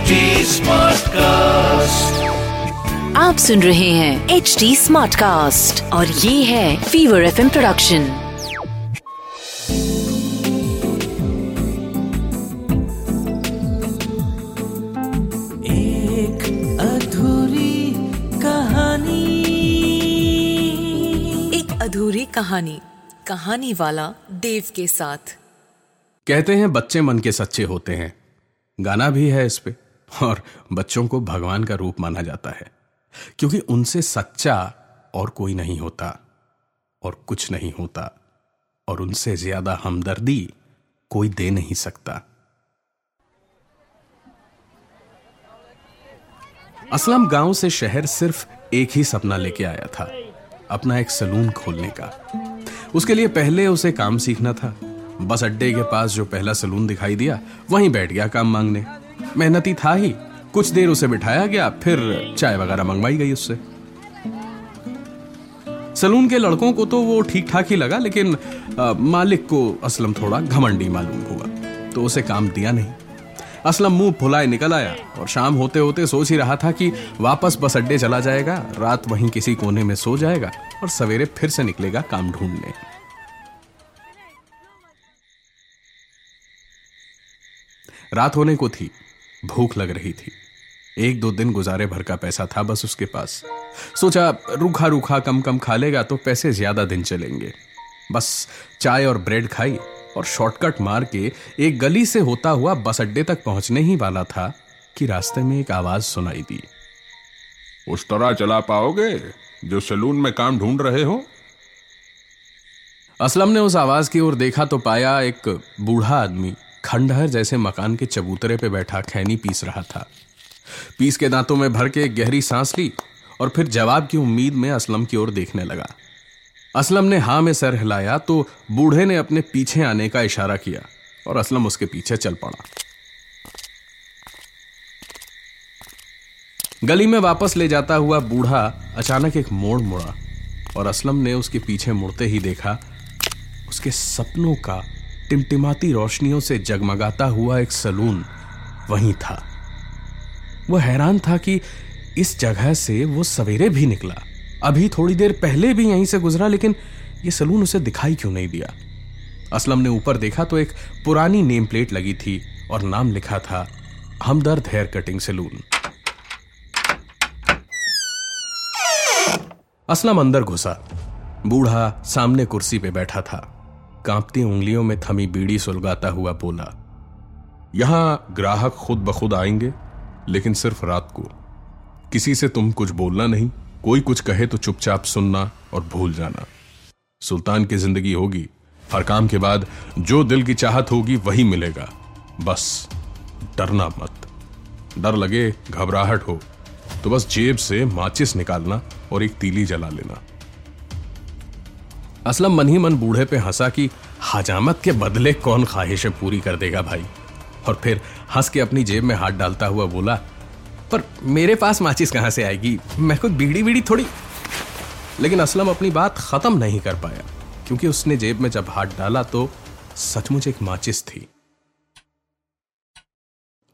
HD Smartcast. आप सुन रहे हैं एच डी स्मार्ट कास्ट और ये है फीवर एफ़ प्रोडक्शन एक अधूरी कहानी। एक अधूरी कहानी कहानी वाला देव के साथ। कहते हैं बच्चे मन के सच्चे होते हैं। गाना भी है इस पे। और बच्चों को भगवान का रूप माना जाता है, क्योंकि उनसे सच्चा और कोई नहीं होता और कुछ नहीं होता और उनसे ज़्यादा हमदर्दी कोई दे नहीं सकता। असलम गाँव से शहर सिर्फ़ एक ही सपना लेके आया था, अपना एक सलून खोलने का। उसके लिए पहले उसे काम सीखना था। बस अड्डे के पास जो पहला सलून दिखाई दिया, वहीं बैठ गया काम मांगने। मेहनती था ही। कुछ देर उसे बिठाया गया फिर चाय वगैरह मंगवाई गई उससे। सलून के लड़कों को तो वो ठीक ठाक ही लगा लेकिन आ, मालिक को असलम थोड़ा घमंडी मालूम हुआ तो उसे काम दिया नहीं। असलम मुँह फुलाए निकल आया और शाम होते होते सोच ही रहा था कि वापस बस अड्डे चला जाएगा रात वहीं किसी कोने में सो जाएगा और सवेरे फिर से निकलेगा काम ढूँढने। रात होने को थी। भूख लग रही थी। एक दो दिन गुजारे भर का पैसा था बस उसके पास। सोचा रूखा रूखा कम कम खा लेगा तो पैसे ज़्यादा दिन चलेंगे। बस चाय और ब्रेड खाई और शॉर्टकट मार के एक गली से होता हुआ बस अड्डे तक पहुँचने ही वाला था कि रास्ते में एक आवाज़ सुनाई दी। उस तरह चला पाओगे जो सलून में काम ढूंढ रहे हो? असलम ने उस आवाज़ की ओर देखा तो पाया एक बूढ़ा आदमी खंडहर जैसे मकान के चबूतरे पे बैठा खैनी पीस रहा था। पीस के दांतों में भर के गहरी सांस ली और फिर जवाब की उम्मीद में असलम की ओर देखने लगा। असलम ने हाँ में सर हिलाया तो बूढ़े ने अपने पीछे आने का इशारा किया और असलम उसके पीछे चल पड़ा। गली में वापस ले जाता हुआ बूढ़ा अचानक एक मोड़ मुड़ा और असलम ने उसके पीछे मुड़ते ही देखा उसके सपनों का टिमटिमाती रोशनियों से जगमगाता हुआ एक सलून वहीं था। वो हैरान था कि इस जगह से वो सवेरे भी निकला। अभी थोड़ी देर पहले भी यहीं से गुजरा, लेकिन ये सलून उसे दिखाई क्यों नहीं दिया? असलम ने ऊपर देखा तो एक पुरानी नेम प्लेट लगी थी और नाम लिखा था, Hamdard hair cutting saloon. Aslam अंदर घुसा। बूढ़ा सामने कुर्सी पे बैठा था। कांपती उंगलियों में थमी बीड़ी सुलगाता हुआ बोला, यहाँ ग्राहक खुद बखुद आएँगे, लेकिन सिर्फ़ रात को। किसी से तुम कुछ बोलना नहीं, कोई कुछ कहे तो चुपचाप सुनना और भूल जाना। सुल्तान की ज़िंदगी होगी, हर काम के बाद जो दिल की चाहत होगी वही मिलेगा। बस, डरना मत। डर लगे, घबराहट हो तो बस जेब से माचिस निकालना और एक तीली जला लेना। असलम मन ही मन बूढ़े पे हंसा कि हजामत के बदले कौन ख्वाहिशें पूरी कर देगा भाई? और फिर हंस के अपनी जेब में हाथ डालता हुआ बोला, पर मेरे पास माचिस कहाँ से आएगी? मैं कोई बीड़ी बीड़ी थोड़ी लेकिन असलम अपनी बात खत्म नहीं कर पाया, क्योंकि उसने जेब में जब हाथ डाला तो सचमुच एक माचिस थी।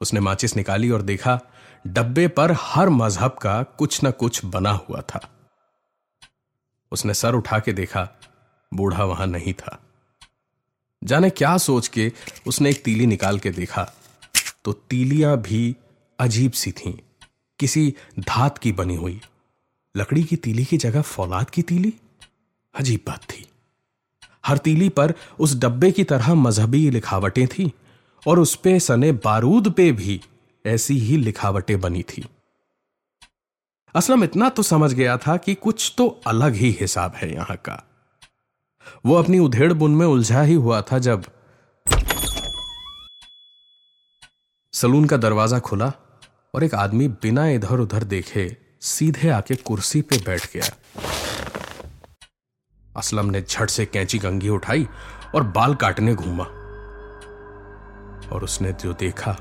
उसने माचिस निकाली और देखा, डब्बे पर हर मज़हब का कुछ ना कुछ बना हुआ था। उसने सर उठा के देखा बूढ़ा वहाँ नहीं था। जाने क्या सोच के उसने एक तीली निकाल के देखा। तो तीलियाँ भी अजीब सी थीं, किसी धात की बनी हुई। लकड़ी की तीली की जगह फौलाद की तीली? अजीब बात थी। हर तीली पर उस डब्बे की तरह मजहबी लिखावटें थी और उस पे सने बारूद पे भी ऐसी ही लिखावटें बनी थी। असलम इतना तो समझ गया था कि कुछ तो अलग ही हिसाब है यहाँ का। वो अपनी उधेड़ बुन में उलझा ही हुआ था जब सलून का दरवाज़ा खुला और एक आदमी बिना इधर उधर देखे सीधे आके कुर्सी पे बैठ गया। असलम ने झट से कैंची कंघी उठाई और बाल काटने घूमा। और उसने जो देखा,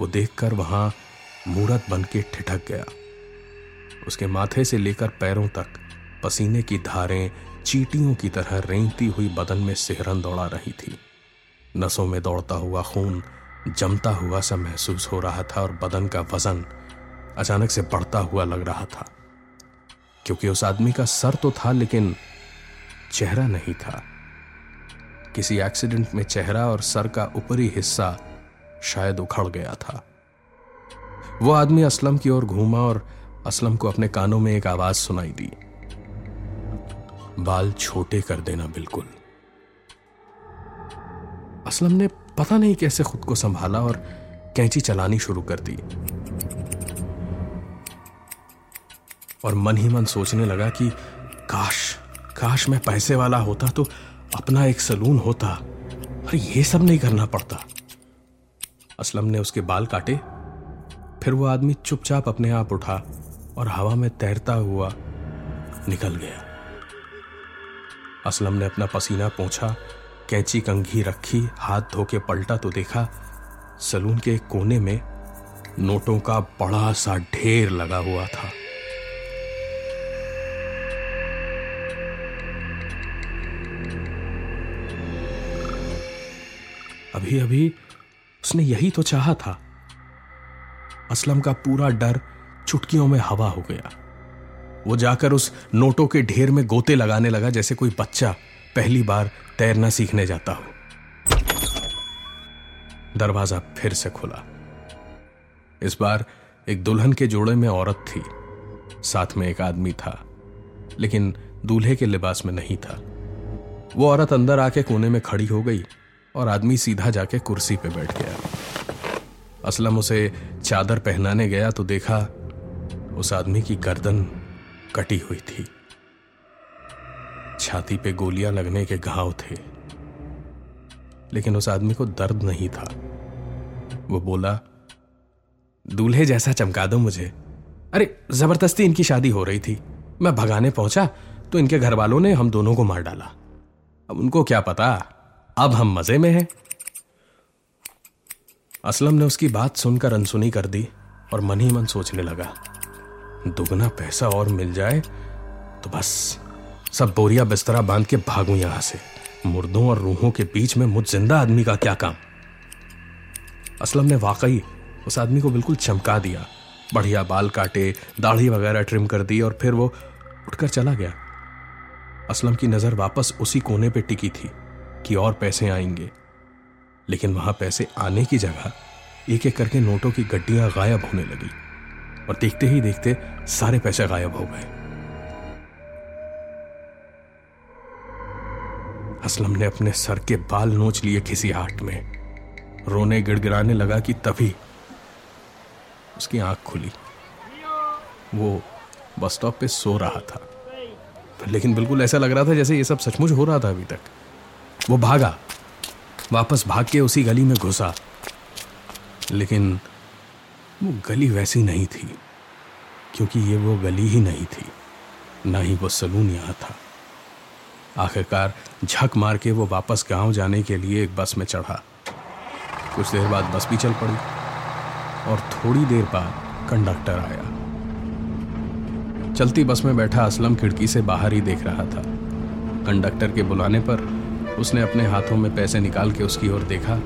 वो देखकर वहाँ मूरत बन के ठिठक गया। उसके माथे से लेकर पैरों तक पसीने की धारें चीटियों की तरह रेंगती हुई बदन में सिहरन दौड़ा रही थी। नसों में दौड़ता हुआ खून, जमता हुआ सा महसूस हो रहा था और बदन का वज़न अचानक से बढ़ता हुआ लग रहा था। क्योंकि उस आदमी का सर तो था, लेकिन चेहरा नहीं था। किसी एक्सीडेंट में चेहरा और सर का ऊपरी हिस्सा शायद उखड़ गया था। वो आदमी असलम की ओर घूमा और असलम को अपने कानों में एक आवाज़ सुनाई दी। बाल छोटे कर देना बिल्कुल। असलम ने पता नहीं कैसे खुद को संभाला और कैंची चलानी शुरू कर दी। और मन ही मन सोचने लगा कि, काश काश मैं पैसे वाला होता तो अपना एक सलून होता अरे ये सब नहीं करना पड़ता। असलम ने उसके बाल काटे, फिर वो आदमी चुपचाप अपने आप उठा और हवा में तैरता हुआ निकल गया। असलम ने अपना पसीना पोंछा, कैंची कंघी रखी, हाथ धो के पलटा तो देखा, सलून के कोने में नोटों का बड़ा सा ढेर लगा हुआ था। अभी अभी उसने यही तो चाहा था। असलम का पूरा डर चुटकियों में हवा हो गया। वो जाकर उस नोटों के ढेर में गोते लगाने लगा, जैसे कोई बच्चा पहली बार तैरना सीखने जाता हो। दरवाज़ा फिर से खुला। इस बार एक दुल्हन के जोड़े में औरत थी। साथ में एक आदमी था, लेकिन दूल्हे के लिबास में नहीं था। वो औरत अंदर आके कोने में खड़ी हो गई और आदमी सीधा जाके कुर्सी पे बैठ गया। असलम उसे चादर पहनाने गया तो देखा उस आदमी की गर्दन कटी हुई थी। छाती पे गोलियाँ लगने के घाव थे। लेकिन उस आदमी को दर्द नहीं था। वो बोला, दूल्हे जैसा चमका दो मुझे। अरे, ज़बरदस्ती इनकी शादी हो रही थी। मैं भगाने पहुँचा तो इनके घर वालों ने हम दोनों को मार डाला। अब उनको क्या पता? अब हम मज़े में हैं। असलम ने उसकी बात सुनकर अनसुनी कर दी और मन ही मन सोचने लगा। दुगना पैसा और मिल जाए तो बस। सब बोरिया बिस्तरा बाँध के भागू यहाँ से। मुर्दों और रूहों के बीच में मुझ ज़िंदा आदमी का क्या काम? असलम ने वाकई उस आदमी को बिल्कुल चमका दिया। बढ़िया बाल काटे, दाढ़ी वगैरह ट्रिम कर दी और फिर वो उठकर चला गया। असलम की नज़र वापस उसी कोने पे टिकी थी कि और पैसे आएँगे। लेकिन वहाँ पैसे आने की जगह एक एक करके नोटों की गड्डियाँ गायब होने लगी। और देखते ही देखते सारे पैसे गायब हो गए। असलम ने अपने सर के बाल नोच लिए किसी हाट में। रोने गिड़गिड़ाने लगा कि तभी उसकी आँख खुली। वो बस स्टॉप पे सो रहा था। लेकिन बिल्कुल ऐसा लग रहा था जैसे ये सब सचमुच हो रहा था अभी तक। वो भागा, वापस भाग के उसी गली में घुसा। लेकिन वो गली वैसी नहीं थी, क्योंकि ये वो गली ही नहीं थी, ना ही वो सलून यहाँ था। आखिरकार झक मार के वो वापस गाँव जाने के लिए एक बस में चढ़ा। कुछ देर बाद बस भी चल पड़ी और थोड़ी देर बाद कंडक्टर आया। चलती बस में बैठा असलम खिड़की से बाहर ही देख रहा था। कंडक्टर के बुलाने पर उसने अपने हाथों में पैसे निकाल के उसकी ओर देखा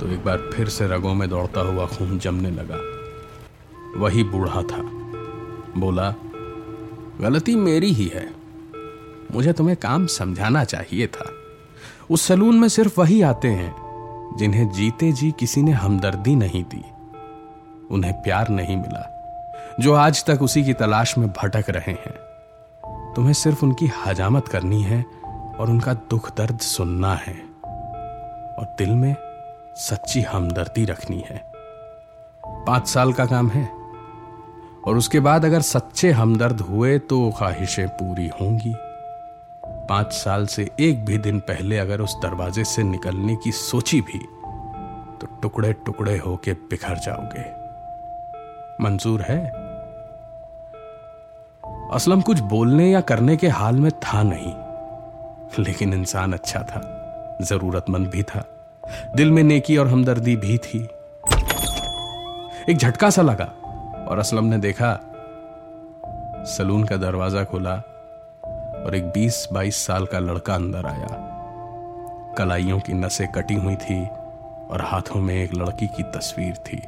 तो एक बार फिर से रगों में दौड़ता हुआ खून जमने लगा। वही बूढ़ा था। बोला, गलती मेरी ही है। मुझे तुम्हें काम समझाना चाहिए था। उस सलून में सिर्फ़ वही आते हैं, जिन्हें जीते जी किसी ने हमदर्दी नहीं दी। उन्हें प्यार नहीं मिला, जो आज तक उसी की तलाश में भटक रहे हैं। तुम्हें सिर्फ़ उनकी हजामत करनी है और उनका दुख दर्द सुनना है। और दिल में सच्ची हमदर्दी रखनी है। पाँच साल का काम है। और उसके बाद अगर सच्चे हमदर्द हुए तो ख्वाहिशें पूरी होंगी। पाँच साल से एक भी दिन पहले अगर उस दरवाजे से निकलने की सोची भी तो टुकड़े टुकड़े होके बिखर जाओगे। मंजूर है? असलम कुछ बोलने या करने के हाल में था नहीं, लेकिन इंसान अच्छा था, जरूरतमंद भी था। दिल में नेकी और हमदर्दी भी थी। एक झटका सा लगा और असलम ने देखा, सलून का दरवाज़ा खोला और एक 20-22 साल का लड़का अंदर आया। कलाइयों की नसें कटी हुई थी और हाथों में एक लड़की की तस्वीर थी।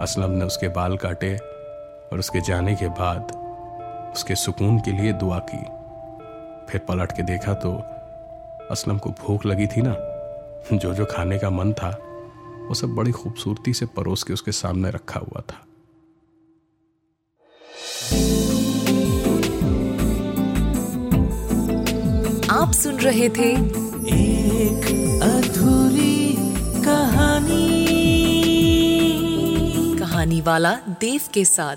असलम ने उसके बाल काटे और उसके जाने के बाद उसके सुकून के लिए दुआ की। फिर पलट के देखा तो असलम को भूख लगी थी ना। जो जो खाने का मन था वो सब बड़ी खूबसूरती से परोस के उसके सामने रखा हुआ था। आप सुन रहे थे एक अधूरी कहानी। कहानी वाला देव के साथ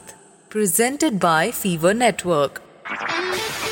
प्रेजेंटेड बाय फीवर नेटवर्क